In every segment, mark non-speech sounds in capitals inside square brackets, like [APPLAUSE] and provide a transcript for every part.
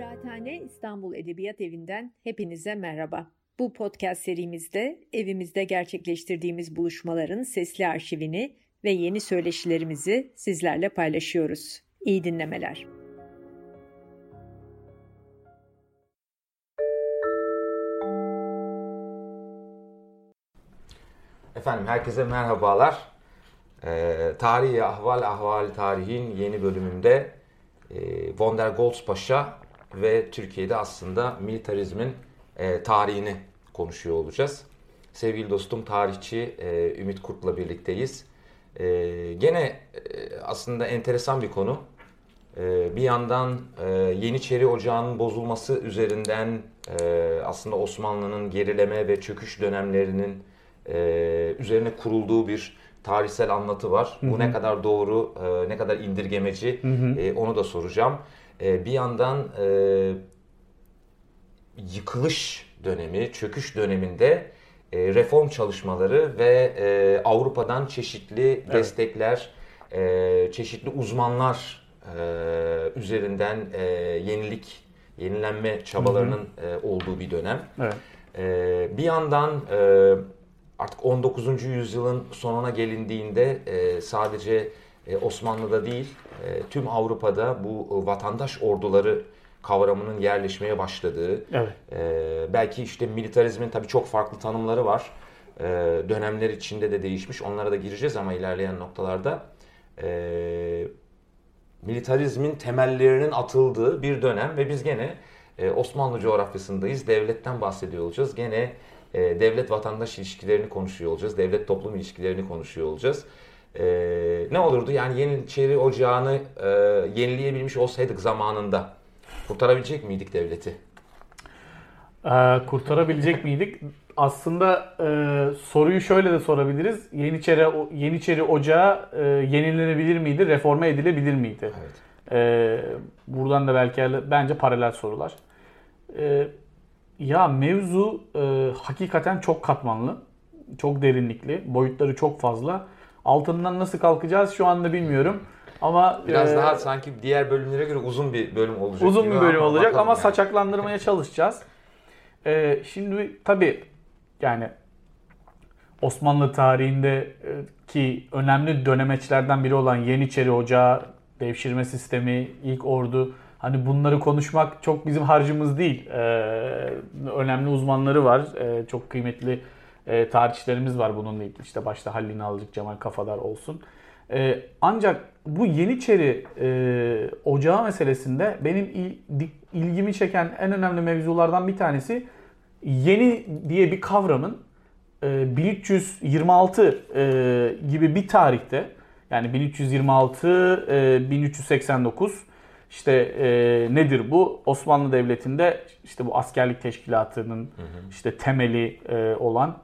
Kıraathane İstanbul Edebiyat Evi'nden hepinize merhaba. Bu podcast serimizde evimizde gerçekleştirdiğimiz buluşmaların sesli arşivini ve yeni söyleşilerimizi sizlerle paylaşıyoruz. İyi dinlemeler. Efendim herkese merhabalar. Ee, Tarihi Ahval Ahval Tarihin yeni bölümünde e, Von der Goltz ve Türkiye'de aslında militarizmin e, tarihini konuşuyor olacağız. Sevgili dostum tarihçi e, Ümit Kurt'la birlikteyiz. E, gene e, aslında enteresan bir konu. E, bir yandan e, Yeniçeri Ocağı'nın bozulması üzerinden e, aslında Osmanlı'nın gerileme ve çöküş dönemlerinin e, üzerine kurulduğu bir tarihsel anlatı var. Hı hı. Bu ne kadar doğru, e, ne kadar indirgemeci hı hı. E, onu da soracağım. E, bir yandan e, yıkılış dönemi, çöküş döneminde e, reform çalışmaları ve e, Avrupa'dan çeşitli evet. destekler, e, çeşitli uzmanlar e, üzerinden e, yenilik, yenilenme çabalarının. E, olduğu bir dönem. Evet. E, bir yandan e, artık 19. yüzyılın sonuna gelindiğinde e, sadece e, Osmanlı'da değil e, tüm Avrupa'da bu vatandaş orduları kavramının yerleşmeye başladığı, evet. e, belki işte militarizmin tabii çok farklı tanımları var. E, dönemler içinde de değişmiş. Onlara da gireceğiz ama ilerleyen noktalarda e, militarizmin temellerinin atıldığı bir dönem ve biz gene e, Osmanlı coğrafyasındayız. Devletten bahsediyor olacağız. Gene e, devlet vatandaş ilişkilerini konuşuyor olacağız. Devlet toplum ilişkilerini konuşuyor olacağız. E, ne olurdu yani Yeniçeri Ocağı'nı e, yenileyebilmiş olsaydık zamanında kurtarabilecek miydik devleti? Ee, kurtarabilecek miydik? Aslında e, soruyu şöyle de sorabiliriz. Yeniçeri Yeniçeri Ocağı e, yenilenebilir miydi? Reforme edilebilir miydi? Evet. E, buradan da belki bence paralel sorular. E, ya mevzu e, hakikaten çok katmanlı, çok derinlikli, boyutları çok fazla. Altından nasıl kalkacağız şu anda bilmiyorum. Ama biraz e, daha sanki diğer bölümlere göre uzun bir bölüm olacak. Uzun bir bölüm olacak ama yani. saçaklandırmaya [LAUGHS] çalışacağız. E, şimdi tabii yani Osmanlı tarihindeki önemli dönemeçlerden biri olan Yeniçeri Ocağı, devşirme sistemi, ilk ordu Hani bunları konuşmak çok bizim harcımız değil. Ee, önemli uzmanları var. Ee, çok kıymetli e, tarihçilerimiz var bununla ilgili. İşte başta Halil Nalıcık, Cemal Kafadar olsun. Ee, ancak bu Yeniçeri e, ocağı meselesinde benim il, ilgimi çeken en önemli mevzulardan bir tanesi yeni diye bir kavramın e, 1326 e, gibi bir tarihte yani 1326 e, 1389 işte e, nedir bu? Osmanlı Devleti'nde işte bu askerlik teşkilatının hı hı. işte temeli e, olan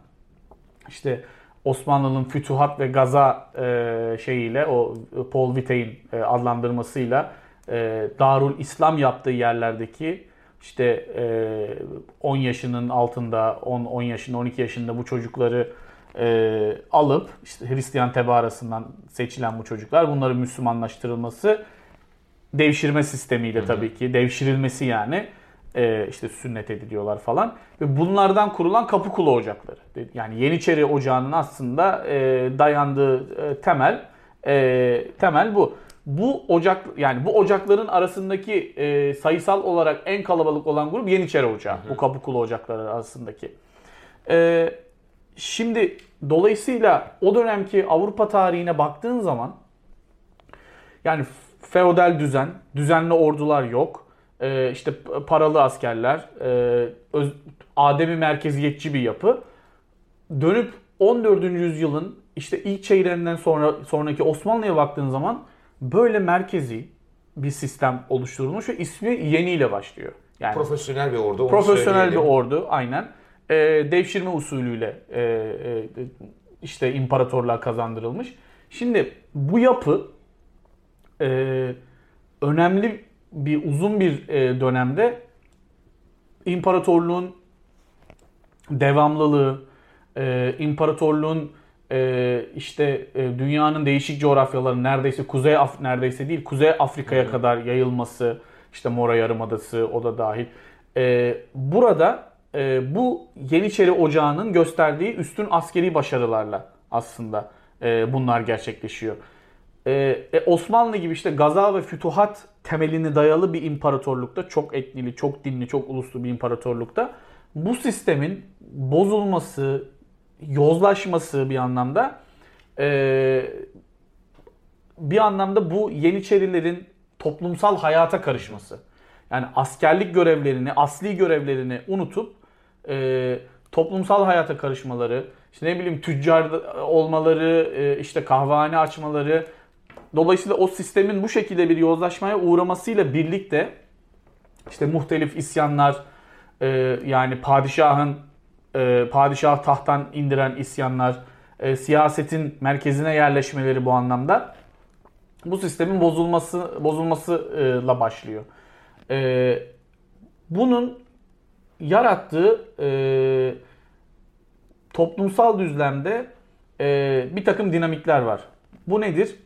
işte Osmanlı'nın fütuhat ve gaza e, şeyiyle o Paul Vitay'in e, adlandırmasıyla e, Darul İslam yaptığı yerlerdeki işte e, 10 yaşının altında 10 10 yaşında 12 yaşında bu çocukları e, alıp işte Hristiyan tebaasından seçilen bu çocuklar bunların Müslümanlaştırılması devşirme sistemiyle tabii ki devşirilmesi yani e, işte sünnet ediliyorlar falan ve bunlardan kurulan kapı kulu ocakları. Yani Yeniçeri Ocağı'nın aslında e, dayandığı e, temel e, temel bu. Bu ocak yani bu ocakların arasındaki e, sayısal olarak en kalabalık olan grup Yeniçeri Ocağı. Hı hı. Bu kapı kulu ocakları arasındaki. E, şimdi dolayısıyla o dönemki Avrupa tarihine baktığın zaman yani feodal düzen, düzenli ordular yok. Ee, işte paralı askerler, e, öz, ademi merkeziyetçi bir yapı. Dönüp 14. yüzyılın işte ilk çeyreğinden sonra sonraki Osmanlı'ya baktığın zaman böyle merkezi bir sistem oluşturulmuş ve ismi Yeni ile başlıyor. Yani profesyonel bir ordu. Profesyonel bir ordu aynen. Ee, devşirme usulüyle e, e, işte imparatorluğa kazandırılmış. Şimdi bu yapı e, önemli bir uzun bir e, dönemde imparatorluğun devamlılığı, e, imparatorluğun e, işte e, dünyanın değişik coğrafyaları neredeyse Kuzey Af neredeyse değil Kuzey Afrika'ya kadar yayılması, İşte Mora Yarımadası o da dahil. E, burada e, bu Yeniçeri Ocağı'nın gösterdiği üstün askeri başarılarla aslında e, bunlar gerçekleşiyor. E, e, Osmanlı gibi işte gaza ve fütuhat temelini dayalı bir imparatorlukta, çok etnili, çok dinli, çok uluslu bir imparatorlukta bu sistemin bozulması, yozlaşması bir anlamda e, bir anlamda bu Yeniçerilerin toplumsal hayata karışması. Yani askerlik görevlerini, asli görevlerini unutup e, toplumsal hayata karışmaları, işte ne bileyim tüccar olmaları, e, işte kahvehane açmaları. Dolayısıyla o sistemin bu şekilde bir yozlaşmaya uğramasıyla birlikte işte muhtelif isyanlar, e, yani padişahın e, padişah tahttan indiren isyanlar, e, siyasetin merkezine yerleşmeleri bu anlamda bu sistemin bozulması bozulmasıyla başlıyor. E, bunun yarattığı e, toplumsal düzlemde e, bir takım dinamikler var. Bu nedir?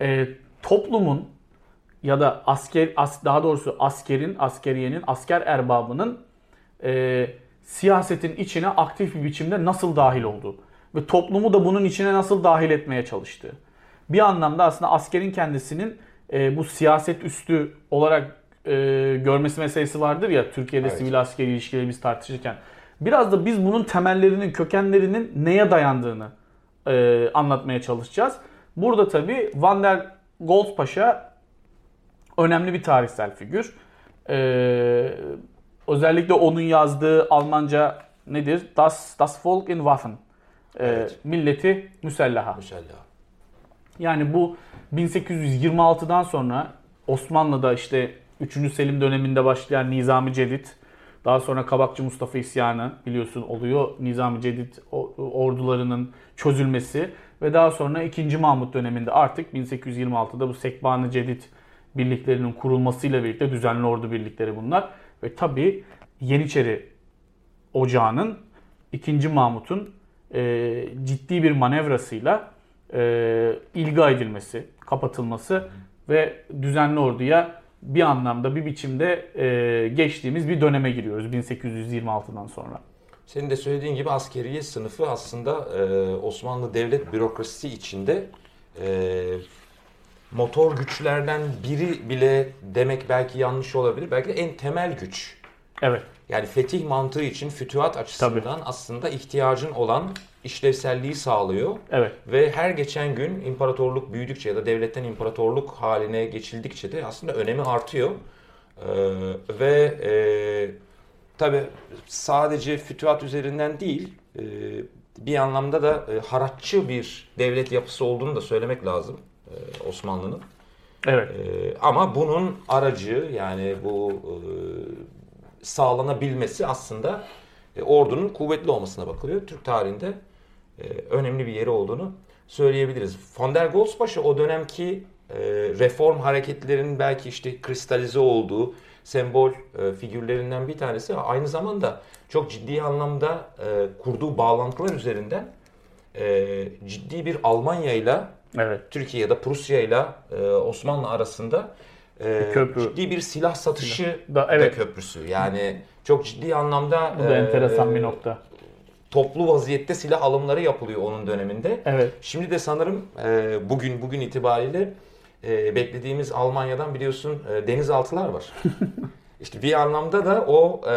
E, toplumun ya da asker as, daha doğrusu askerin, askeriyenin, asker erbabının e, siyasetin içine aktif bir biçimde nasıl dahil olduğu ve toplumu da bunun içine nasıl dahil etmeye çalıştığı. Bir anlamda aslında askerin kendisinin e, bu siyaset üstü olarak e, görmesi meselesi vardır ya Türkiye'de evet. sivil askeri ilişkileri biz tartışırken. Biraz da biz bunun temellerinin, kökenlerinin neye dayandığını e, anlatmaya çalışacağız. Burada tabi Van der Goltz Paşa önemli bir tarihsel figür. Ee, özellikle onun yazdığı Almanca nedir? Das, das Volk in Waffen. Ee, evet. Milleti müsellaha. Müsellaha. Yani bu 1826'dan sonra Osmanlı'da işte 3. Selim döneminde başlayan Nizami Cedid, daha sonra Kabakçı Mustafa isyanı biliyorsun oluyor. Nizami Cedid ordularının çözülmesi ve daha sonra 2. Mahmut döneminde artık 1826'da bu Sekban-ı Cedid birliklerinin kurulmasıyla birlikte düzenli ordu birlikleri bunlar. Ve tabi Yeniçeri Ocağı'nın 2. Mahmut'un e, ciddi bir manevrasıyla e, ilga edilmesi, kapatılması ve düzenli orduya bir anlamda bir biçimde e, geçtiğimiz bir döneme giriyoruz 1826'dan sonra. Senin de söylediğin gibi askeriye sınıfı aslında e, Osmanlı devlet bürokrasisi içinde e, motor güçlerden biri bile demek belki yanlış olabilir. Belki de en temel güç. Evet. Yani fetih mantığı için fütühat açısından Tabii. aslında ihtiyacın olan işlevselliği sağlıyor. Evet. Ve her geçen gün imparatorluk büyüdükçe ya da devletten imparatorluk haline geçildikçe de aslında önemi artıyor. Ee, ve e, tabi sadece fütühat üzerinden değil e, bir anlamda da e, haratçı bir devlet yapısı olduğunu da söylemek lazım. E, Osmanlı'nın. Evet. Ama bunun aracı yani bu sağlanabilmesi aslında ordunun kuvvetli olmasına bakılıyor. Türk tarihinde önemli bir yeri olduğunu söyleyebiliriz. Von der Goltzpaşa o dönemki reform hareketlerinin belki işte kristalize olduğu sembol figürlerinden bir tanesi. Aynı zamanda çok ciddi anlamda kurduğu bağlantılar üzerinden ciddi bir Almanya ile Evet. Türkiye ya da Prusya ile e, Osmanlı arasında e, Köprü. ciddi bir silah satışı da, evet. da köprüsü. Yani çok ciddi anlamda Bu da e, enteresan bir nokta. Toplu vaziyette silah alımları yapılıyor onun döneminde. Evet. Şimdi de sanırım e, bugün bugün itibariyle e, beklediğimiz Almanya'dan biliyorsun e, denizaltılar var. [LAUGHS] İşte bir anlamda da o e,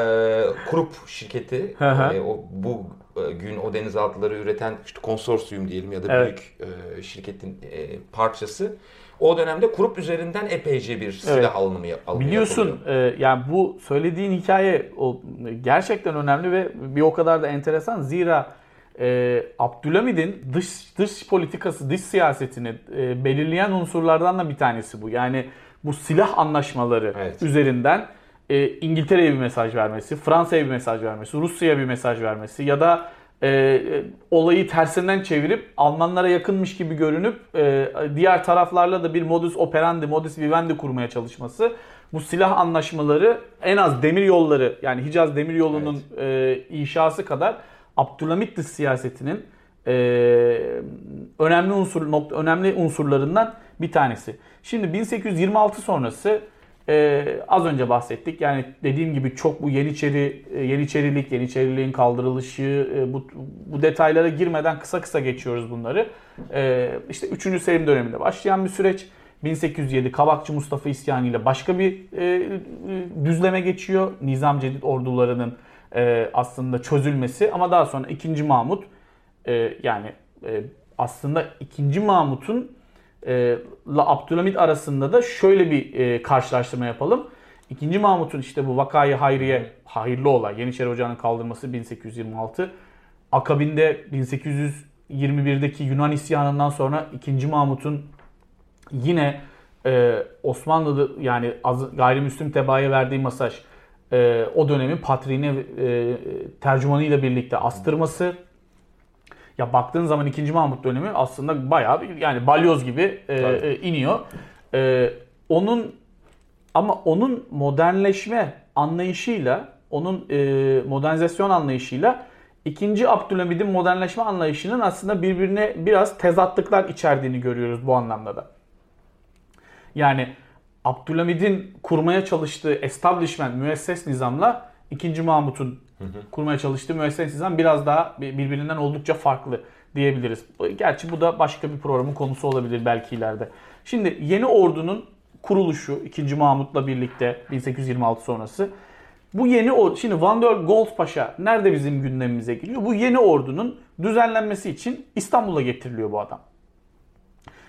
Krupp şirketi, e, o bu e, gün o denizaltıları üreten işte konsorsiyum diyelim ya da evet. büyük e, şirketin e, parçası. O dönemde Krupp üzerinden epeyce bir silah evet. alımı, alımı Biliyorsun e, yani bu söylediğin hikaye o gerçekten önemli ve bir o kadar da enteresan. Zira e, Abdülhamid'in dış dış politikası, dış siyasetini e, belirleyen unsurlardan da bir tanesi bu. Yani bu silah anlaşmaları evet. üzerinden e, İngiltere'ye bir mesaj vermesi, Fransa'ya bir mesaj vermesi, Rusya'ya bir mesaj vermesi ya da e, e, olayı tersinden çevirip Almanlara yakınmış gibi görünüp e, diğer taraflarla da bir modus operandi, modus vivendi kurmaya çalışması. Bu silah anlaşmaları en az demir yolları yani Hicaz demir yolunun evet. e, inşası kadar Abdülhamit dış siyasetinin e, önemli unsur nokta, önemli unsurlarından bir tanesi. Şimdi 1826 sonrası Ee, az önce bahsettik. Yani dediğim gibi çok bu Yeniçeri, e, Yeniçerilik, Yeniçeriliğin kaldırılışı, e, bu, bu detaylara girmeden kısa kısa geçiyoruz bunları. Ee, işte 3. Selim döneminde başlayan bir süreç. 1807 Kabakçı Mustafa isyanı ile başka bir e, düzleme geçiyor. Nizam Cedid ordularının e, aslında çözülmesi ama daha sonra 2. Mahmut e, yani e, aslında 2. Mahmut'un e, La Abdülhamit arasında da şöyle bir e, karşılaştırma yapalım. İkinci Mahmut'un işte bu vakayı hayriye, hayırlı olay, Yeniçeri Ocağı'nın kaldırması 1826. Akabinde 1821'deki Yunan isyanından sonra 2. Mahmut'un yine e, Osmanlı'da yani az, gayrimüslim tebaaya verdiği masaj e, o dönemin patriğine e, tercümanıyla birlikte astırması ya baktığın zaman 2. Mahmut dönemi aslında bayağı bir yani balyoz gibi e, e, iniyor. E, onun ama onun modernleşme anlayışıyla, onun e, modernizasyon anlayışıyla ikinci Abdülhamid'in modernleşme anlayışının aslında birbirine biraz tezatlıklar içerdiğini görüyoruz bu anlamda da. Yani Abdülhamid'in kurmaya çalıştığı establishment, müesses nizamla 2. Mahmut'un kurmaya çalıştığı müesses nizam biraz daha birbirinden oldukça farklı diyebiliriz. Gerçi bu da başka bir programın konusu olabilir belki ileride. Şimdi yeni ordunun kuruluşu 2. Mahmut'la birlikte 1826 sonrası. Bu yeni ordu, şimdi Van der Goltz Paşa nerede bizim gündemimize giriyor? Bu yeni ordunun düzenlenmesi için İstanbul'a getiriliyor bu adam.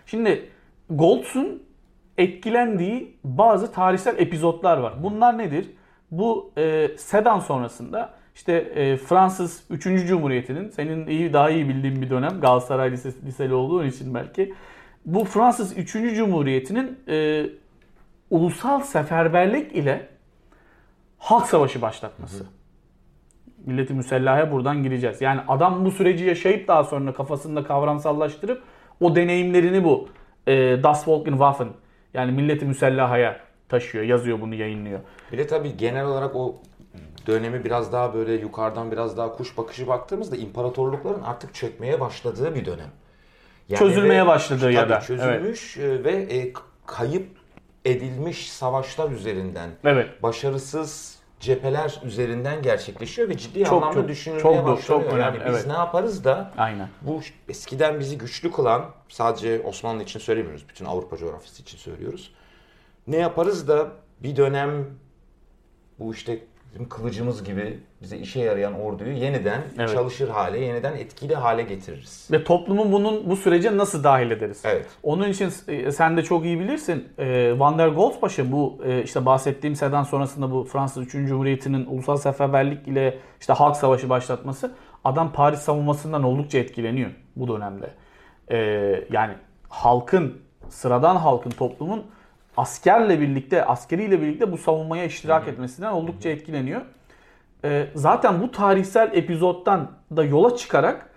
Şimdi Goltz'un etkilendiği bazı tarihsel epizotlar var. Bunlar nedir? Bu e, Sedan sonrasında işte e, Fransız 3. Cumhuriyeti'nin senin iyi daha iyi bildiğin bir dönem Galatasaray Lisesi, liseli olduğun için belki bu Fransız 3. Cumhuriyeti'nin e, ulusal seferberlik ile halk savaşı başlatması. Hı hı. Milleti müsellahaya buradan gireceğiz. Yani adam bu süreci yaşayıp daha sonra kafasında kavramsallaştırıp o deneyimlerini bu e, Das Volk in Waffen yani milleti müsellahaya taşıyor, yazıyor bunu, yayınlıyor. Bir de tabii genel olarak o dönemi biraz daha böyle yukarıdan biraz daha kuş bakışı baktığımızda imparatorlukların artık çökmeye başladığı bir dönem. Yani çözülmeye ve, başladığı ya da. Çözülmüş evet. ve e, kayıp edilmiş savaşlar üzerinden, evet. başarısız cepheler üzerinden gerçekleşiyor ve ciddi çok, anlamda çok, düşünülmeye çok, başlanıyor. Çok önemli, yani biz evet. ne yaparız da Aynen. bu eskiden bizi güçlü kılan sadece Osmanlı için söylemiyoruz. Bütün Avrupa coğrafyası için söylüyoruz. Ne yaparız da bir dönem bu işte bizim kılıcımız gibi bize işe yarayan orduyu yeniden evet. çalışır hale, yeniden etkili hale getiririz. Ve toplumun bunun bu sürece nasıl dahil ederiz? Evet. Onun için e, sen de çok iyi bilirsin. E, Van der Goltz bu e, işte bahsettiğim Sedan sonrasında bu Fransız 3. Cumhuriyeti'nin ulusal seferberlik ile işte halk savaşı başlatması adam Paris savunmasından oldukça etkileniyor bu dönemde. Yani halkın, sıradan halkın, toplumun askerle birlikte, askeriyle birlikte bu savunmaya iştirak etmesinden oldukça etkileniyor. E, zaten bu tarihsel epizottan da yola çıkarak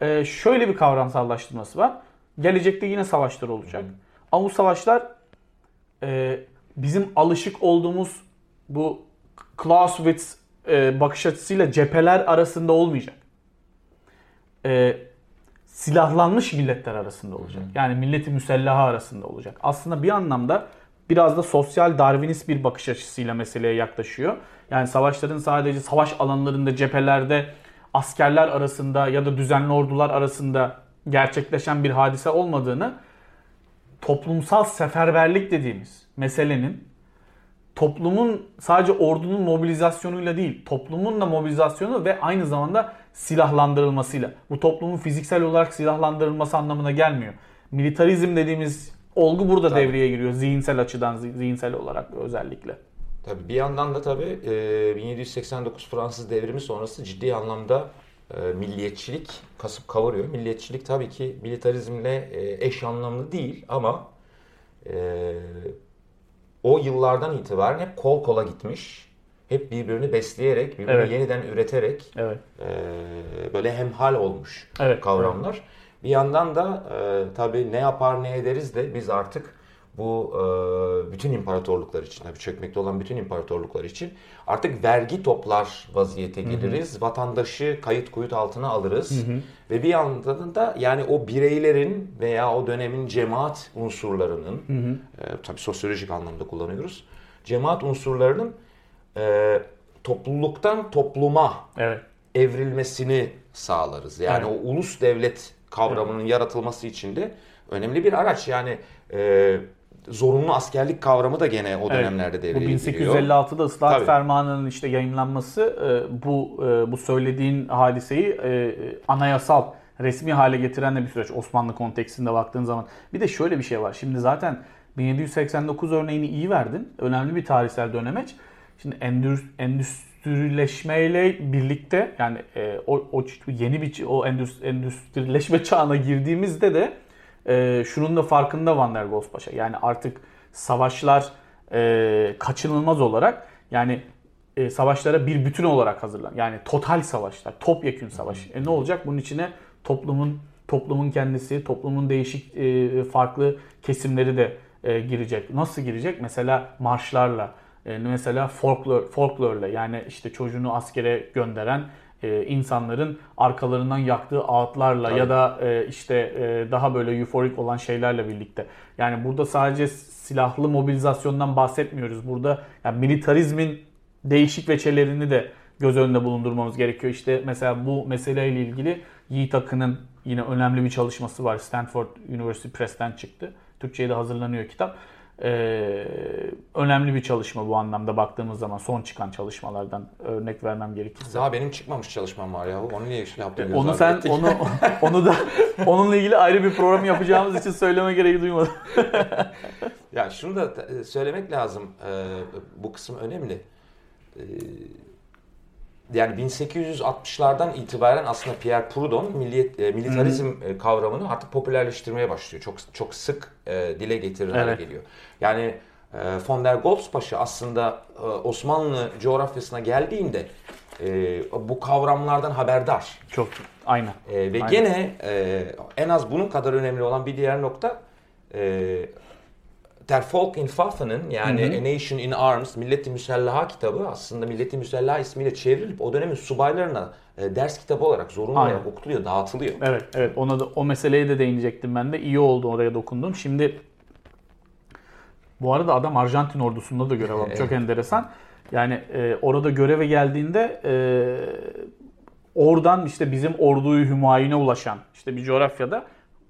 e, şöyle bir kavramsallaştırması var. Gelecekte yine savaşlar olacak. Ama bu savaşlar e, bizim alışık olduğumuz bu Clausewitz e, bakış açısıyla cepheler arasında olmayacak. E, silahlanmış milletler arasında olacak. Yani milleti müsellaha arasında olacak. Aslında bir anlamda biraz da sosyal darwinist bir bakış açısıyla meseleye yaklaşıyor. Yani savaşların sadece savaş alanlarında, cephelerde, askerler arasında ya da düzenli ordular arasında gerçekleşen bir hadise olmadığını toplumsal seferberlik dediğimiz meselenin toplumun sadece ordunun mobilizasyonuyla değil, toplumun da mobilizasyonu ve aynı zamanda silahlandırılmasıyla. Bu toplumun fiziksel olarak silahlandırılması anlamına gelmiyor. Militarizm dediğimiz olgu burada tabii. devreye giriyor zihinsel açıdan, zihinsel olarak özellikle. Tabii bir yandan da tabii 1789 Fransız devrimi sonrası ciddi anlamda milliyetçilik kasıp kavuruyor. Milliyetçilik tabii ki militarizmle eş anlamlı değil ama o yıllardan itibaren hep kol kola gitmiş. Hep birbirini besleyerek, birbirini evet. yeniden üreterek evet. böyle hemhal olmuş evet. kavramlar. Evet. Bir yandan da e, tabii ne yapar ne ederiz de biz artık bu e, bütün imparatorluklar için, tabii çökmekte olan bütün imparatorluklar için artık vergi toplar vaziyete geliriz. Hı hı. Vatandaşı kayıt kuyut altına alırız. Hı hı. Ve bir yandan da yani o bireylerin veya o dönemin cemaat unsurlarının, hı hı. E, tabii sosyolojik anlamda kullanıyoruz cemaat unsurlarının e, topluluktan topluma Evet. evrilmesini sağlarız. Yani Evet. o ulus devlet kavramının yaratılması için de önemli bir araç. Yani e, zorunlu askerlik kavramı da gene o Evet. dönemlerde Bu devreye giriyor. 1856'da ıslahat Tabii. fermanının işte yayınlanması e, bu e, bu söylediğin hadiseyi e, anayasal resmi hale getiren de bir süreç Osmanlı kontekstinde baktığın zaman. Bir de şöyle bir şey var. Şimdi zaten 1789 örneğini iyi verdin. Önemli bir tarihsel dönemeç. Şimdi endüstri, endüstrileşmeyle birlikte yani e, o, o yeni bir o endüstri, endüstrileşme [LAUGHS] çağına girdiğimizde de e, şunun da farkında Van der Goltz Paşa. Yani artık savaşlar e, kaçınılmaz olarak yani e, savaşlara bir bütün olarak hazırlan. Yani total savaşlar, topyekün savaş. E, ne olacak? Bunun içine toplumun toplumun kendisi, toplumun değişik e, farklı kesimleri de e, girecek. Nasıl girecek? Mesela marşlarla, mesela folklor, folklorla yani işte çocuğunu askere gönderen e, insanların arkalarından yaktığı ağıtlarla Tabii. ya da e, işte e, daha böyle euforik olan şeylerle birlikte. Yani burada sadece silahlı mobilizasyondan bahsetmiyoruz. Burada yani militarizmin değişik veçelerini de göz önünde bulundurmamız gerekiyor. İşte mesela bu meseleyle ilgili Yiğit Akın'ın yine önemli bir çalışması var. Stanford University Press'ten çıktı. Türkçe'ye de hazırlanıyor kitap. Ee, önemli bir çalışma bu anlamda baktığımız zaman son çıkan çalışmalardan örnek vermem gerekirse. Daha benim çıkmamış çalışmam var ya. Onu niye şey yaptın? Onu sen onu [LAUGHS] onu da onunla ilgili ayrı bir program yapacağımız için söyleme gereği duymadım. [LAUGHS] Ya şunu da e, söylemek lazım. Ee, bu kısım önemli. Ee, yani 1860'lardan itibaren aslında Pierre Proudhon milliyet, e, militarizm e, kavramını artık popülerleştirmeye başlıyor. Çok çok sık e, dile getirir hale Evet. geliyor. Yani e, von der Goltz Paşa aslında e, Osmanlı coğrafyasına geldiğinde e, bu kavramlardan haberdar. Çok aynen. E, ve Aynen. gene e, en az bunun kadar önemli olan bir diğer nokta e, Der Volk in Waffen'ın yani Hı hı. A Nation in Arms Milleti Müsellaha kitabı aslında Milleti Müsellaha ismiyle çevrilip o dönemin subaylarına e, ders kitabı olarak zorunlu olarak okutuluyor, dağıtılıyor. Evet, evet. Ona da o meseleye de değinecektim ben de. İyi oldu oraya dokundum. Şimdi bu arada adam Arjantin ordusunda da görev almış. [LAUGHS] Çok enteresan. Yani e, orada göreve geldiğinde e, oradan işte bizim orduyu hümayune ulaşan işte bir coğrafyada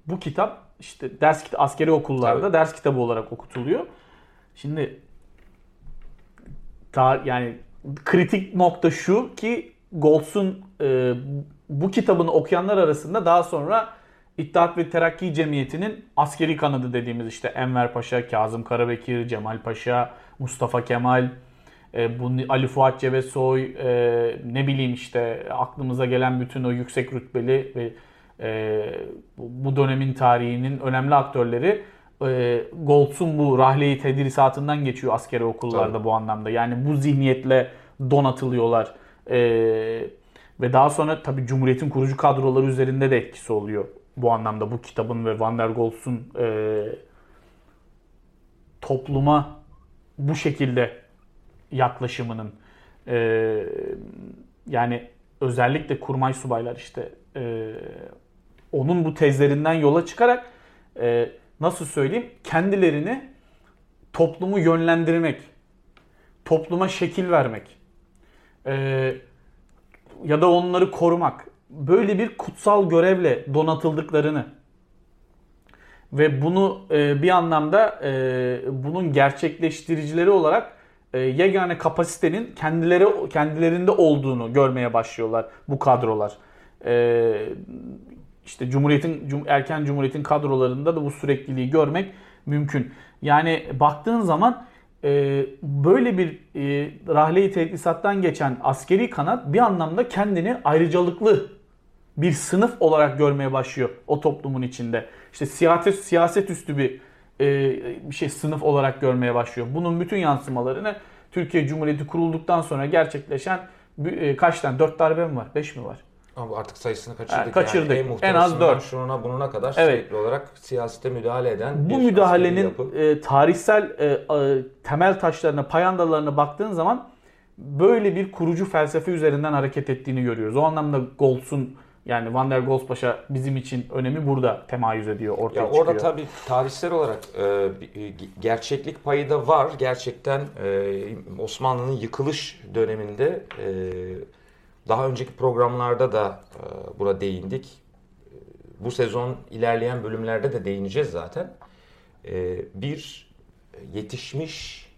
bu kitap işte ders kit askeri okullarda Tabii. ders kitabı olarak okutuluyor. Şimdi ta, yani kritik nokta şu ki Goltz'un e, bu kitabını okuyanlar arasında daha sonra İttihat ve Terakki Cemiyeti'nin askeri kanadı dediğimiz işte Enver Paşa, Kazım Karabekir, Cemal Paşa, Mustafa Kemal, e, bu Ali Fuat Cebesoy, e, ne bileyim işte aklımıza gelen bütün o yüksek rütbeli ve e, bu dönemin tarihinin önemli aktörleri e, Goltz'un bu rahleyi tedrisatından geçiyor askeri okullarda Tabii. bu anlamda. Yani bu zihniyetle donatılıyorlar. E, ve daha sonra tabii Cumhuriyet'in kurucu kadroları üzerinde de etkisi oluyor bu anlamda bu kitabın ve Van der Goltz'un e, topluma bu şekilde yaklaşımının e, yani özellikle kurmay subaylar işte e, onun bu tezlerinden yola çıkarak e, nasıl söyleyeyim kendilerini toplumu yönlendirmek, topluma şekil vermek e, ya da onları korumak böyle bir kutsal görevle donatıldıklarını ve bunu e, bir anlamda e, bunun gerçekleştiricileri olarak e, yegane kapasitenin kendileri kendilerinde olduğunu görmeye başlıyorlar bu kadrolar. E, işte Cumhuriyet'in cum- erken Cumhuriyet'in kadrolarında da bu sürekliliği görmek mümkün. Yani baktığın zaman e, böyle bir e, rahle-i geçen askeri kanat bir anlamda kendini ayrıcalıklı bir sınıf olarak görmeye başlıyor o toplumun içinde. İşte siyaset siyaset üstü bir e, bir şey sınıf olarak görmeye başlıyor. Bunun bütün yansımalarını Türkiye Cumhuriyeti kurulduktan sonra gerçekleşen e, kaç tane? Dört darbe mi var? Beş mi var? Ama artık sayısını kaçırdık. Kaçırdık. Yani En az muhtırasından dört. Şununa bununa kadar Evet. sürekli olarak siyasete müdahale eden Bu bir müdahalenin e, tarihsel e, e, temel taşlarına, payandalarına baktığın zaman böyle bir kurucu felsefe üzerinden hareket ettiğini görüyoruz. O anlamda Goltz'un Yani Van der Goltz bizim için önemi burada temayüz ediyor, ortaya ya çıkıyor. Orada tabii tarihsel olarak e, gerçeklik payı da var. Gerçekten e, Osmanlı'nın yıkılış döneminde e, daha önceki programlarda da e, buna değindik. E, bu sezon ilerleyen bölümlerde de değineceğiz zaten. E, bir yetişmiş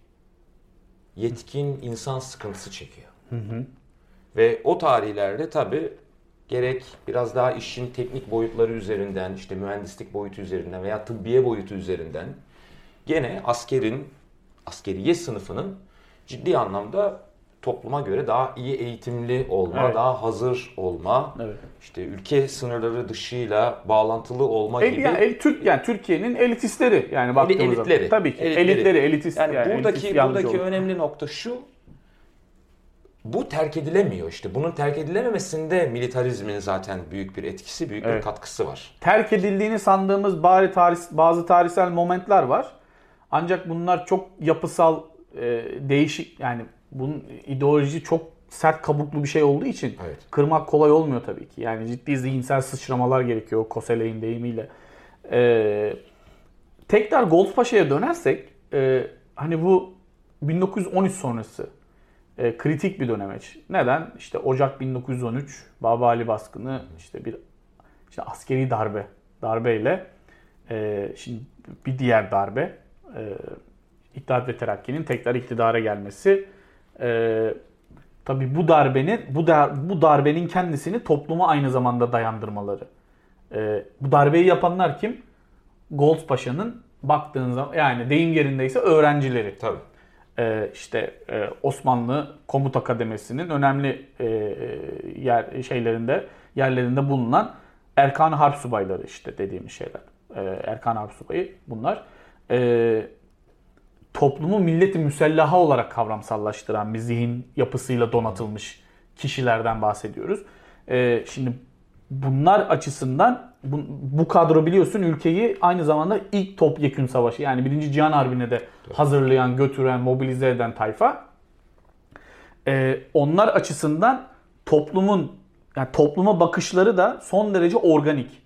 yetkin insan sıkıntısı çekiyor. Hı hı. Ve o tarihlerde tabii gerek biraz daha işin teknik boyutları üzerinden, işte mühendislik boyutu üzerinden veya tıbbiye boyutu üzerinden gene askerin, askeriye sınıfının ciddi anlamda topluma göre daha iyi eğitimli olma, evet. daha hazır olma, evet. işte ülke sınırları dışıyla bağlantılı olma el, gibi. Yani, el, Türk yani Türkiye'nin elitistleri yani baktığımız elitleri, zaman. Tabii ki elitleri, elitleri elitist. Yani, yani buradaki elitist buradaki olur. önemli nokta şu bu terk edilemiyor işte. Bunun terk edilememesinde militarizmin zaten büyük bir etkisi, büyük evet. bir katkısı var. Terk edildiğini sandığımız bari tarih, bazı tarihsel momentler var. Ancak bunlar çok yapısal, e, değişik yani bunun ideoloji çok sert kabuklu bir şey olduğu için evet. kırmak kolay olmuyor tabii ki. Yani ciddi zihinsel sıçramalar gerekiyor Koseley'in deyimiyle. Ee, tekrar Goldspaşa'ya dönersek e, hani bu 1913 sonrası e, kritik bir dönemeç. Neden? İşte Ocak 1913 Baba Ali baskını işte bir işte askeri darbe darbeyle e, şimdi bir diğer darbe e, İttihat ve Terakki'nin tekrar iktidara gelmesi e, tabi bu darbenin bu dar, bu darbenin kendisini topluma aynı zamanda dayandırmaları. E, bu darbeyi yapanlar kim? Golds Paşa'nın baktığın zaman yani deyim yerindeyse öğrencileri. Tabii e, işte e, Osmanlı Komut Akademisi'nin önemli e, yer şeylerinde yerlerinde bulunan Erkan Harp Subayları işte dediğimiz şeyler. Erkan Harp Subayı bunlar. Toplumu milleti müsellaha olarak kavramsallaştıran bir zihin yapısıyla donatılmış kişilerden bahsediyoruz. şimdi bunlar açısından bu, bu kadro biliyorsun ülkeyi aynı zamanda ilk topyekün savaşı yani Birinci Cihan Harbi'ne de hazırlayan, götüren, mobilize eden tayfa. Ee, onlar açısından toplumun yani topluma bakışları da son derece organik.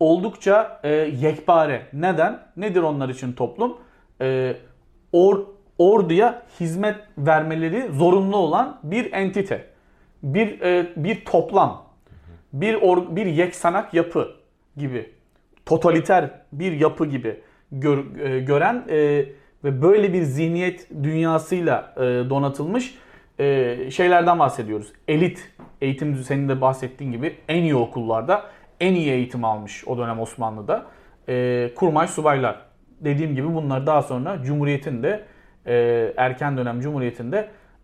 Oldukça e, yekpare. Neden? Nedir onlar için toplum? E, or, orduya hizmet vermeleri zorunlu olan bir entite. Bir e, bir toplam bir or, bir yeksanak yapı gibi, totaliter bir yapı gibi gör, e, gören e, ve böyle bir zihniyet dünyasıyla e, donatılmış e, şeylerden bahsediyoruz. Elit eğitim senin de bahsettiğin gibi en iyi okullarda en iyi eğitim almış o dönem Osmanlı'da e, kurmay subaylar. Dediğim gibi bunlar daha sonra Cumhuriyet'in de e, erken dönem Cumhuriyet'in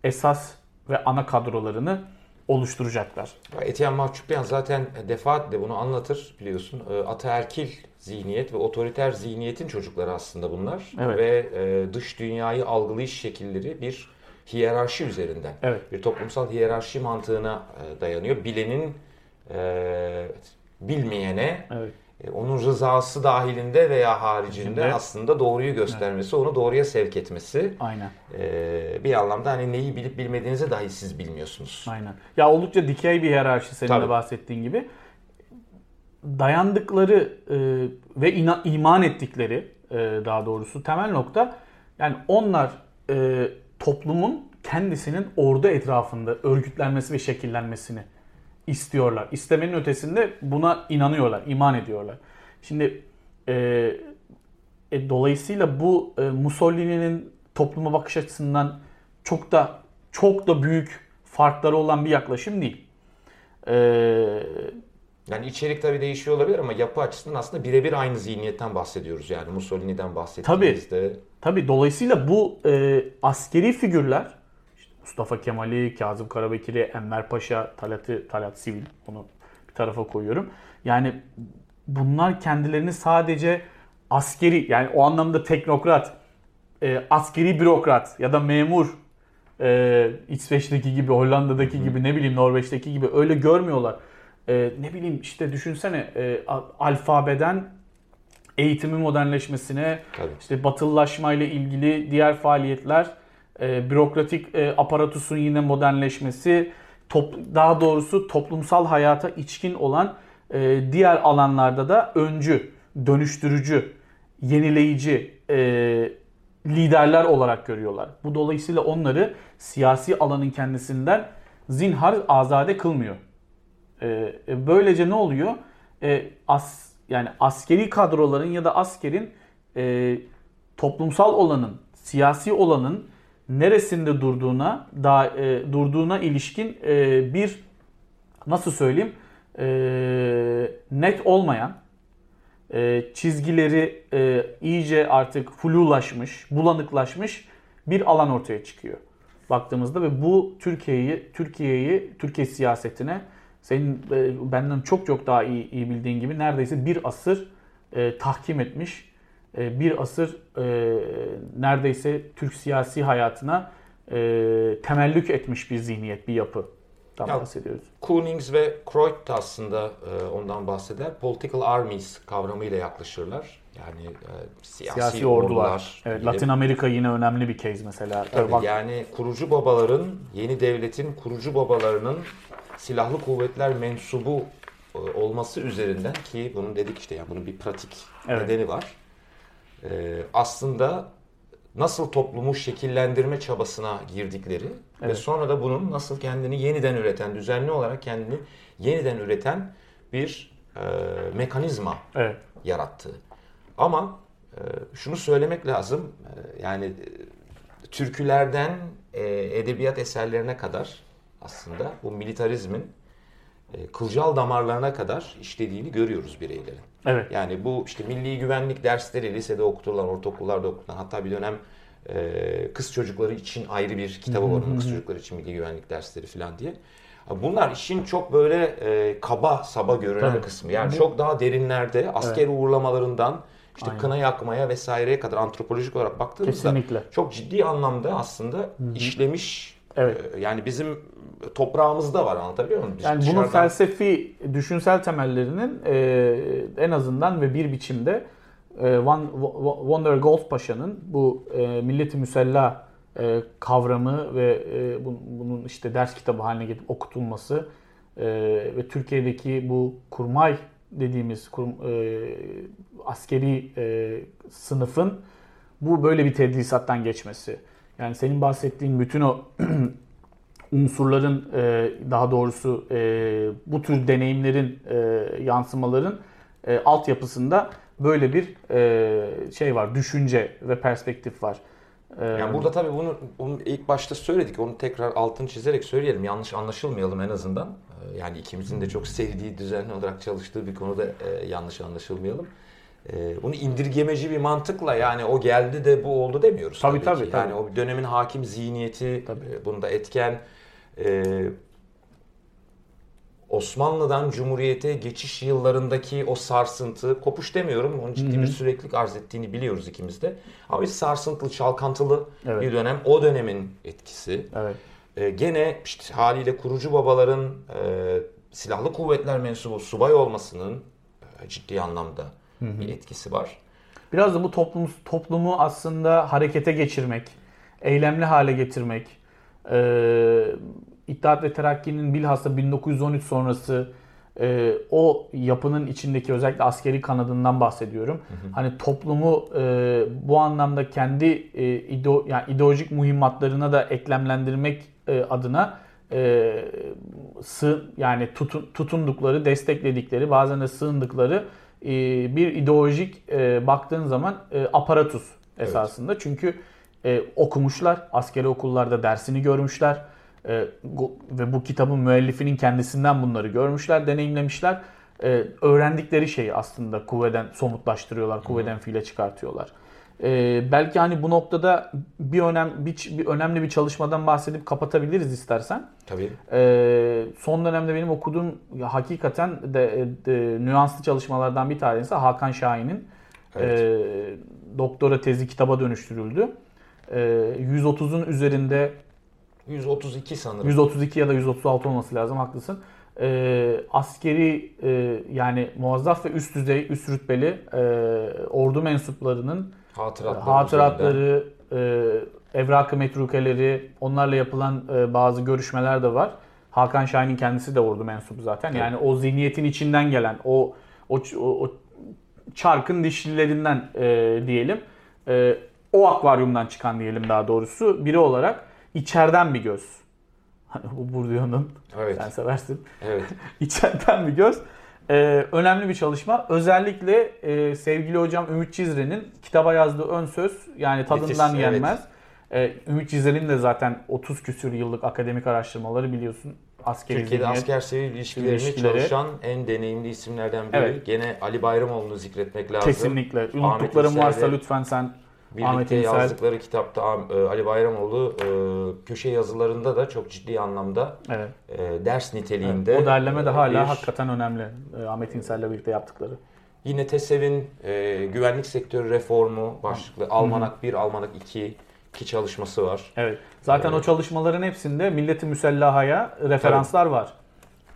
esas ve ana kadrolarını oluşturacaklar. Etiyen Mahçupyan zaten defaatle bunu anlatır biliyorsun. E, ataerkil zihniyet ve otoriter zihniyetin çocukları aslında bunlar. Evet. Ve e, dış dünyayı algılayış şekilleri bir hiyerarşi üzerinden. Evet. Bir toplumsal hiyerarşi mantığına e, dayanıyor. Bilenin bilmeyene evet. E, onun rızası dahilinde veya haricinde Şimdi, aslında doğruyu göstermesi, evet. onu doğruya sevk etmesi. Aynen. E, bir anlamda hani neyi bilip bilmediğinizi dahi siz bilmiyorsunuz. Aynen. Ya oldukça dikey bir hiyerarşi senin Tabii. de bahsettiğin gibi. Dayandıkları e, ve ina, iman ettikleri e, daha doğrusu temel nokta yani onlar e, toplumun kendisinin ordu etrafında örgütlenmesi ve şekillenmesini istiyorlar. İstemenin ötesinde buna inanıyorlar, iman ediyorlar. Şimdi e, e, dolayısıyla bu e, Mussolini'nin topluma bakış açısından çok da çok da büyük farkları olan bir yaklaşım değil. E, yani içerik tabii değişiyor olabilir ama yapı açısından aslında birebir aynı zihniyetten bahsediyoruz. Yani Mussolini'den bahsettiğimizde. Tabii. Tabii dolayısıyla bu e, askeri figürler Mustafa Kemal'i, Kazım Karabekir'i, Enver Paşa, Talat'ı, Talat Sivil onu bir tarafa koyuyorum. Yani bunlar kendilerini sadece askeri yani o anlamda teknokrat, e, askeri bürokrat ya da memur e, İsveç'teki gibi, Hollanda'daki Hı. gibi ne bileyim Norveç'teki gibi öyle görmüyorlar. E, ne bileyim işte düşünsene e, alfabeden eğitimin modernleşmesine, Tabii. işte batılılaşma ile ilgili diğer faaliyetler e, bürokratik e, aparatusun yine modernleşmesi, top, daha doğrusu toplumsal hayata içkin olan e, diğer alanlarda da öncü, dönüştürücü, yenileyici e, liderler olarak görüyorlar. Bu dolayısıyla onları siyasi alanın kendisinden zinhar azade kılmıyor. E, e, böylece ne oluyor? E, as yani askeri kadroların ya da askerin e, toplumsal olanın, siyasi olanın neresinde durduğuna da e, durduğuna ilişkin e, bir nasıl söyleyeyim e, net olmayan e, çizgileri e, iyice artık flulaşmış, bulanıklaşmış bir alan ortaya çıkıyor baktığımızda ve bu Türkiye'yi Türkiye'yi Türkiye siyasetine senin e, benden çok çok daha iyi, iyi bildiğin gibi neredeyse bir asır e, tahkim etmiş. E, bir asır e, neredeyse Türk siyasi hayatına e, temellük etmiş bir zihniyet, bir yapı ya, bahsediyoruz. Koonings ve Kreut da aslında e, ondan bahseder. Political armies kavramıyla yaklaşırlar. Yani e, siyasi, siyasi ordular. ordular evet, Latin Amerika yine önemli bir case mesela. Tabii, yani kurucu babaların, yeni devletin kurucu babalarının silahlı kuvvetler mensubu e, olması üzerinden ki bunun dedik işte yani bunun bir pratik evet. nedeni var. Ee, aslında nasıl toplumu şekillendirme çabasına girdikleri evet. ve sonra da bunun nasıl kendini yeniden üreten, düzenli olarak kendini yeniden üreten bir e, mekanizma evet. yarattığı. Ama e, şunu söylemek lazım, e, yani e, türkülerden e, edebiyat eserlerine kadar aslında bu militarizmin e, kılcal damarlarına kadar işlediğini görüyoruz bireylerin. Evet. Yani bu işte milli güvenlik dersleri lisede okutulan, ortaokullarda okutulan hatta bir dönem e, kız çocukları için ayrı bir kitabı var. Kız çocukları için milli güvenlik dersleri falan diye. Bunlar işin çok böyle e, kaba saba görünen Tabii. kısmı. Yani çok daha derinlerde asker evet. uğurlamalarından işte Aynen. kına yakmaya vesaireye kadar antropolojik olarak baktığımızda Kesinlikle. çok ciddi anlamda aslında Hı-hı. işlemiş Evet. Yani bizim toprağımızda var anlatabiliyor muyum? Yani Dışarıdan... bunun felsefi, düşünsel temellerinin e, en azından ve bir biçimde e, Wonder Gold Paşa'nın bu e, milleti müsella e, kavramı ve e, bunun işte ders kitabı haline gelip okutulması e, ve Türkiye'deki bu kurmay dediğimiz kur, e, askeri e, sınıfın bu böyle bir tedrisattan geçmesi. Yani senin bahsettiğin bütün o [CLEARS THROAT] unsurların e, daha doğrusu e, bu tür deneyimlerin e, yansımaların altyapısında böyle bir şey var, düşünce ve perspektif var. Yani burada tabii bunu, bunu ilk başta söyledik. Onu tekrar altını çizerek söyleyelim. Yanlış anlaşılmayalım en azından. Yani ikimizin de çok sevdiği, düzenli olarak çalıştığı bir konuda yanlış anlaşılmayalım. Bunu indirgemeci bir mantıkla yani o geldi de bu oldu demiyoruz. Tabii tabii. tabii, tabii. Yani o dönemin hakim zihniyeti tabii. bunda etken e, Osmanlı'dan Cumhuriyete geçiş yıllarındaki o sarsıntı, kopuş demiyorum, onun ciddi Hı-hı. bir süreklilik arz ettiğini biliyoruz ikimiz de. Ama bir sarsıntılı, çalkantılı evet. bir dönem, o dönemin etkisi. Evet. E, gene işte haliyle kurucu babaların e, silahlı kuvvetler mensubu subay olmasının e, ciddi anlamda. Bir etkisi var. Biraz da bu toplum, toplumu aslında harekete geçirmek, eylemli hale getirmek, e, İttihat ve Terakki'nin bilhassa 1913 sonrası e, o yapının içindeki özellikle askeri kanadından bahsediyorum. Hı hı. Hani toplumu e, bu anlamda kendi e, ideo, yani ideolojik muhimmatlarına da eklemlendirmek e, adına e, sığ yani tutun, tutundukları, destekledikleri, bazen de sığındıkları bir ideolojik e, baktığın zaman e, aparatus esasında. Evet. Çünkü e, okumuşlar, askeri okullarda dersini görmüşler e, ve bu kitabın müellifinin kendisinden bunları görmüşler, deneyimlemişler. E, öğrendikleri şeyi aslında kuvveden somutlaştırıyorlar, kuvveden fiile çıkartıyorlar. E, belki hani bu noktada bir önem bir, bir önemli bir çalışmadan bahsedip kapatabiliriz istersen. Tabii. E, son dönemde benim okuduğum hakikaten de, de nüanslı çalışmalardan bir tanesi Hakan Şahin'in evet. e, doktora tezi kitaba dönüştürüldü. E, 130'un üzerinde 132 sanırım. 132 ya da 136 olması lazım haklısın. E, askeri e, yani muazzaf ve üst düzey, üst rütbeli e, ordu mensuplarının hatıratları, hatıratları e, evrak-ı metrukeleri, onlarla yapılan e, bazı görüşmeler de var. Hakan Şahin'in kendisi de ordu mensubu zaten. Yani o zihniyetin içinden gelen o o, o, o çarkın dişlilerinden e, diyelim. E, o akvaryumdan çıkan diyelim daha doğrusu biri olarak içeriden bir göz. [LAUGHS] Hani bu Bourdieu'nun Evet. sen seversin. Evet. [LAUGHS] İçeriden bir göz. Ee, önemli bir çalışma. Özellikle e, sevgili hocam Ümit Cizre'nin kitaba yazdığı ön söz yani tadından Nefis, yenmez. Ee, Ümit Cizre'nin de zaten 30 küsür yıllık akademik araştırmaları biliyorsun. Askeri Türkiye'de zihniyet. asker sivil ilişkilerini ilişkileri. çalışan en deneyimli isimlerden biri. Evet. Gene Ali Bayramoğlu'nu zikretmek lazım. Kesinlikle. Unuttuklarım varsa lütfen sen Birlikte İnsel. yazdıkları kitapta e, Ali Bayramoğlu e, köşe yazılarında da çok ciddi anlamda Evet. e, ders niteliğinde. o derleme de hala bir- hakikaten önemli. Ahmet İnsel'le birlikte yaptıkları. Yine TESEV'in e, güvenlik sektörü reformu başlıklı Almanak 1, Almanak 2 ki çalışması var. Evet. Zaten o çalışmaların hepsinde Millet-i Müsellaha'ya referanslar var.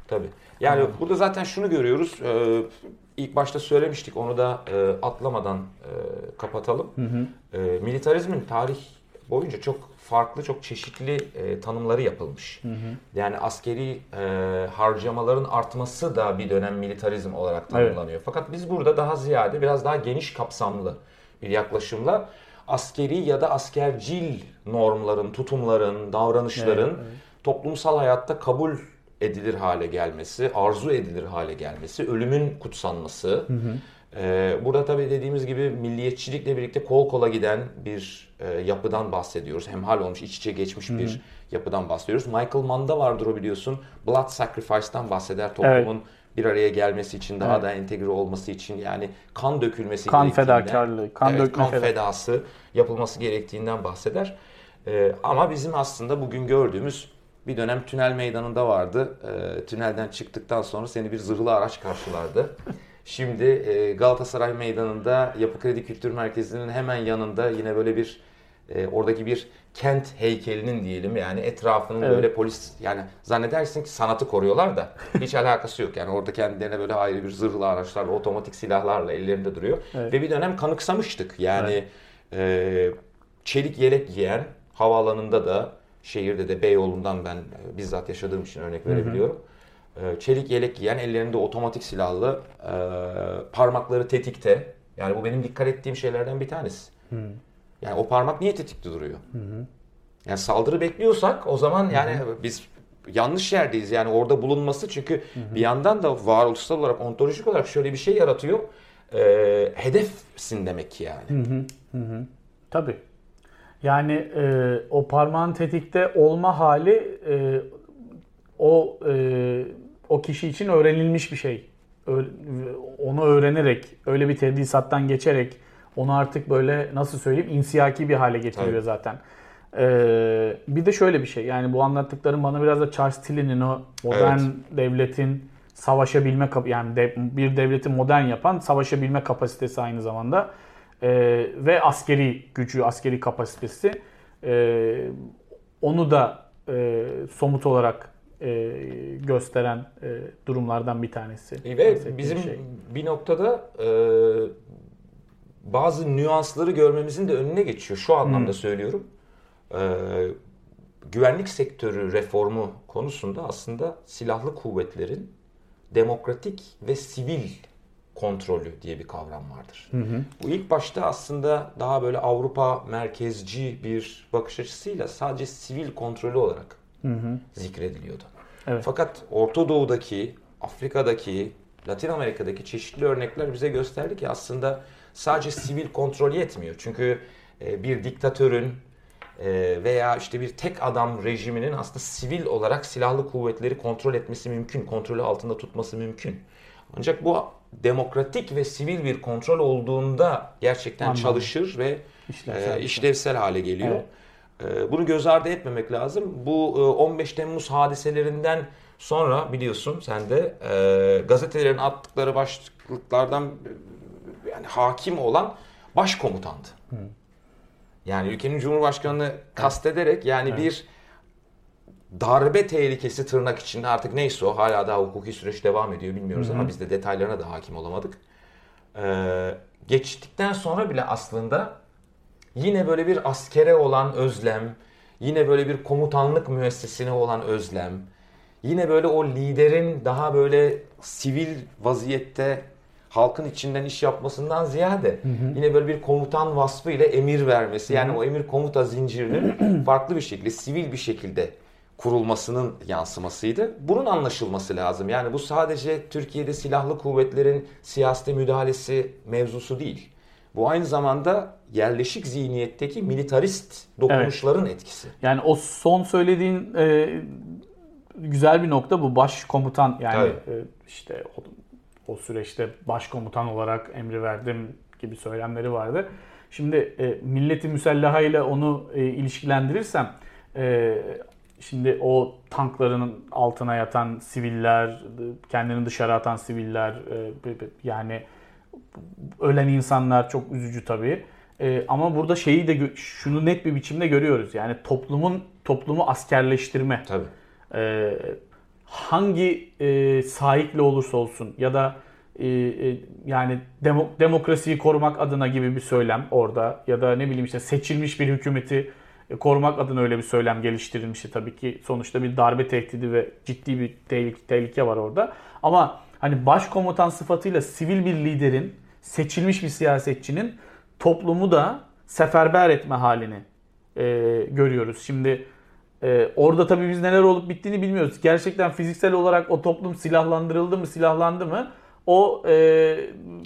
Tabii. Yani burada zaten şunu görüyoruz. E, ilk başta söylemiştik onu da e, atlamadan e, kapatalım. E, militarizmin tarih boyunca çok farklı, çok çeşitli e, tanımları yapılmış. Yani askeri e, harcamaların artması da bir dönem militarizm olarak tanımlanıyor. Fakat biz burada daha ziyade biraz daha geniş kapsamlı bir yaklaşımla askeri ya da askercil normların, tutumların, davranışların toplumsal hayatta kabul edilir hale gelmesi, arzu edilir hale gelmesi, ölümün kutsanması. Ee, burada tabii dediğimiz gibi milliyetçilikle birlikte kol kola giden bir e, yapıdan bahsediyoruz. Hemhal olmuş, iç içe geçmiş bir yapıdan bahsediyoruz. Michael Mann'da vardır o biliyorsun. Blood Sacrifice'dan bahseder toplumun bir araya gelmesi için, daha Evet. da entegre olması için yani kan dökülmesi Kan fedakarlığı, kan evet, kan feda- fedası yapılması gerektiğinden bahseder. Ee, ama bizim aslında bugün gördüğümüz bir dönem tünel meydanında vardı. Ee, tünelden çıktıktan sonra seni bir zırhlı araç karşılardı. [LAUGHS] Şimdi e, Galatasaray Meydanı'nda Yapı Kredi Kültür Merkezi'nin hemen yanında yine böyle bir e, oradaki bir kent heykelinin diyelim yani etrafının Evet. böyle polis yani zannedersin ki sanatı koruyorlar da hiç [LAUGHS] alakası yok. Yani orada kendilerine böyle ayrı bir zırhlı araçlarla, otomatik silahlarla ellerinde duruyor. Evet. Ve bir dönem kanıksamıştık. Yani e, çelik yelek giyen havaalanında da şehirde de Beyoğlu'ndan ben e, bizzat yaşadığım için örnek verebiliyorum. E, çelik yelek giyen ellerinde otomatik silahlı e, parmakları tetikte. Yani bu benim dikkat ettiğim şeylerden bir tanesi. Yani o parmak niye tetikte duruyor? Yani saldırı bekliyorsak o zaman yani biz yanlış yerdeyiz. Yani orada bulunması çünkü bir yandan da varoluşsal olarak ontolojik olarak şöyle bir şey yaratıyor. E, hedefsin demek ki yani. Tabii. Yani e, o parmağın tetikte olma hali e, o e, o kişi için öğrenilmiş bir şey. Ö- onu öğrenerek, öyle bir tedrisattan geçerek onu artık böyle nasıl söyleyeyim insiyaki bir hale getiriyor Tabii. zaten. E, bir de şöyle bir şey yani bu anlattıklarım bana biraz da Charles Tilly'nin o modern Evet. devletin savaşabilme yani de- bir devleti modern yapan savaşabilme kapasitesi aynı zamanda Ee, ve askeri gücü, askeri kapasitesi Ee, onu da e, somut olarak e, gösteren e, durumlardan bir tanesi. Ve bizim şey. bir noktada e, bazı nüansları görmemizin de önüne geçiyor. Şu anlamda söylüyorum. E, güvenlik sektörü reformu konusunda aslında silahlı kuvvetlerin demokratik ve sivil kontrolü diye bir kavram vardır. Bu ilk başta aslında daha böyle Avrupa merkezci bir bakış açısıyla sadece sivil kontrolü olarak zikrediliyordu. Evet. Fakat Orta Doğu'daki, Afrika'daki, Latin Amerika'daki çeşitli örnekler bize gösterdi ki aslında sadece sivil kontrol yetmiyor. Çünkü e, bir diktatörün e, veya işte bir tek adam rejiminin aslında sivil olarak silahlı kuvvetleri kontrol etmesi mümkün, kontrolü altında tutması mümkün. Ancak bu demokratik ve sivil bir kontrol olduğunda gerçekten Anladım. çalışır ve İşlevsel. e, işlevsel hale geliyor. E, Bunu göz ardı etmemek lazım. Bu e, 15 Temmuz hadiselerinden sonra biliyorsun sen de e, gazetelerin attıkları başlıklardan e, yani hakim olan başkomutandı. Yani ülkenin cumhurbaşkanını kastederek yani bir darbe tehlikesi tırnak içinde artık neyse o hala daha hukuki süreç devam ediyor bilmiyoruz ama biz de detaylarına da hakim olamadık. Ee, geçtikten sonra bile aslında yine böyle bir askere olan özlem, yine böyle bir komutanlık müessesine olan özlem, yine böyle o liderin daha böyle sivil vaziyette halkın içinden iş yapmasından ziyade hı hı. yine böyle bir komutan vasfı ile emir vermesi yani hı hı. o emir komuta zincirinin [CLEARS THROAT] farklı bir şekilde sivil bir şekilde kurulmasının yansımasıydı. Bunun anlaşılması lazım. Yani bu sadece Türkiye'de silahlı kuvvetlerin siyasete müdahalesi mevzusu değil. Bu aynı zamanda yerleşik zihniyetteki militarist dokunuşların evet. etkisi. Yani o son söylediğin e, güzel bir nokta bu başkomutan yani e, işte o, o süreçte başkomutan olarak emri verdim gibi söylemleri vardı. Şimdi e, milleti müsellaha ile onu e, ilişkilendirirsem e, Şimdi o tanklarının altına yatan siviller, kendini dışarı atan siviller, e, yani ölen insanlar çok üzücü tabii. E, ama burada şeyi de şunu net bir biçimde görüyoruz. Yani toplumun toplumu askerleştirme. Tabii. E, hangi sahikle olursa olsun ya da yani demokrasiyi korumak adına gibi bir söylem orada ya da ne bileyim işte seçilmiş bir hükümeti e, korumak adına öyle bir söylem geliştirilmişti tabii ki. Sonuçta bir darbe tehdidi ve ciddi bir tehlike, tehlike var orada. Ama hani başkomutan sıfatıyla sivil bir liderin, seçilmiş bir siyasetçinin toplumu da seferber etme halini e, görüyoruz. Şimdi e, orada tabii biz neler olup bittiğini bilmiyoruz. Gerçekten fiziksel olarak o toplum silahlandırıldı mı, silahlandı mı? O e,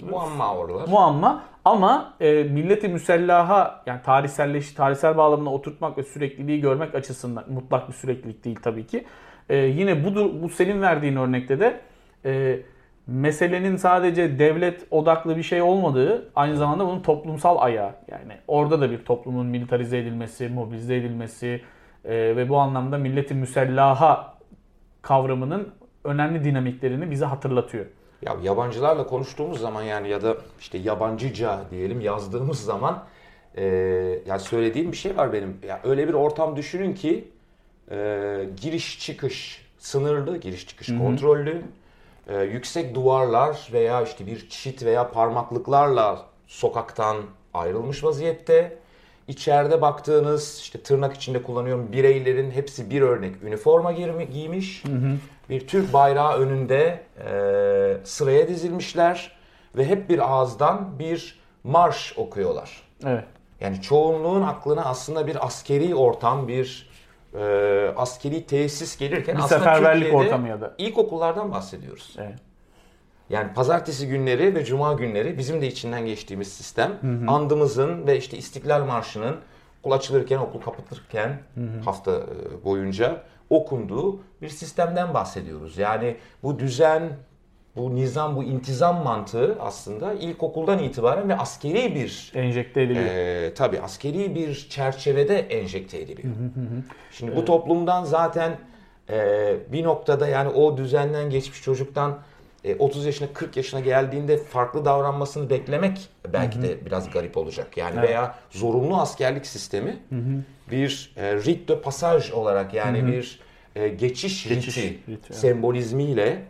muamma oralar. Muamma. Ama e, milleti müsellaha yani tarihselleş, tarihsel bağlamına oturtmak ve sürekliliği görmek açısından mutlak bir süreklilik değil tabii ki. E, yine bu, bu senin verdiğin örnekte de e, meselenin sadece devlet odaklı bir şey olmadığı aynı zamanda bunun toplumsal ayağı. Yani orada da bir toplumun militarize edilmesi, mobilize edilmesi e, ve bu anlamda milleti müsellaha kavramının önemli dinamiklerini bize hatırlatıyor. Ya yabancılarla konuştuğumuz zaman yani ya da işte yabancıca diyelim yazdığımız zaman e, yani söylediğim bir şey var benim. Ya öyle bir ortam düşünün ki e, giriş çıkış sınırlı, giriş çıkış Hı-hı. kontrollü, e, yüksek duvarlar veya işte bir çit veya parmaklıklarla sokaktan ayrılmış vaziyette. İçeride baktığınız işte tırnak içinde kullanıyorum bireylerin hepsi bir örnek üniforma giymiş. Hı hı bir Türk bayrağı önünde e, sıraya dizilmişler ve hep bir ağızdan bir marş okuyorlar. Evet. Yani çoğunluğun aklına aslında bir askeri ortam, bir e, askeri tesis gelirken bir aslında seferberlik ortamı ya da ilkokullardan bahsediyoruz. Evet. Yani pazartesi günleri ve cuma günleri bizim de içinden geçtiğimiz sistem hı hı. andımızın ve işte İstiklal Marşı'nın okul açılırken, okul kapatırken hı hı. hafta e, boyunca okunduğu bir sistemden bahsediyoruz. Yani bu düzen, bu nizam, bu intizam mantığı aslında ilkokuldan itibaren ve askeri bir enjekte ediliyor. E, tabii askeri bir çerçevede enjekte ediliyor. Şimdi bu toplumdan zaten e, bir noktada yani o düzenden geçmiş çocuktan 30 e, yaşına 40 yaşına geldiğinde farklı davranmasını beklemek belki hı hı. de biraz garip olacak. Yani evet. veya zorunlu askerlik sistemi hı hı. bir e, rite de passage olarak yani hı hı. bir e, geçiş, geçiş riti, riti sembolizmiyle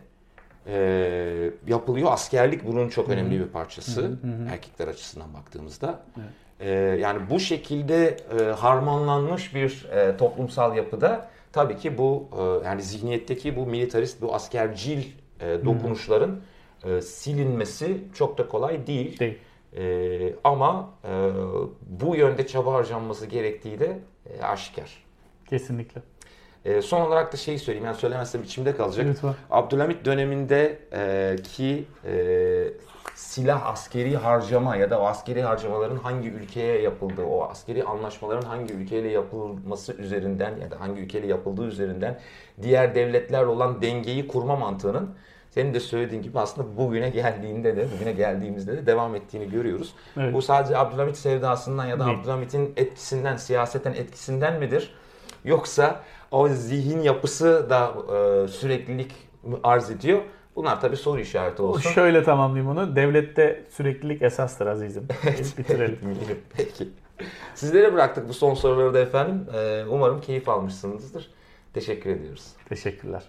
e, yapılıyor. Askerlik bunun çok hı hı. önemli bir parçası hı hı. erkekler açısından baktığımızda. Evet. E, yani bu şekilde e, harmanlanmış bir e, toplumsal yapıda tabii ki bu e, yani zihniyetteki bu militarist, bu askercil e, dokunuşların e, silinmesi çok da kolay değil. Değil. E, ama e, bu yönde çaba harcanması gerektiği de e, aşikar. Kesinlikle. E, son olarak da şeyi söyleyeyim, yani söylemezsem içimde kalacak. Lütfen. Abdülhamit döneminde e, ki e, silah askeri harcama ya da o askeri harcamaların hangi ülkeye yapıldığı, o askeri anlaşmaların hangi ülkeyle yapılması üzerinden ya da hangi ülkeyle yapıldığı üzerinden diğer devletlerle olan dengeyi kurma mantığının senin de söylediğin gibi aslında bugüne geldiğinde de, bugüne geldiğimizde de devam ettiğini görüyoruz. Evet. Bu sadece Abdülhamit sevdasından ya da. Abdülhamit'in etkisinden, siyaseten etkisinden midir? Yoksa o zihin yapısı da e, süreklilik arz ediyor. Bunlar tabii soru işareti olsun. Şöyle tamamlayayım onu. Devlette süreklilik esastır azizim. [LAUGHS] Evet. Bitirelim. Peki. Sizlere bıraktık bu son soruları da efendim. E, umarım keyif almışsınızdır. Teşekkür ediyoruz. Teşekkürler.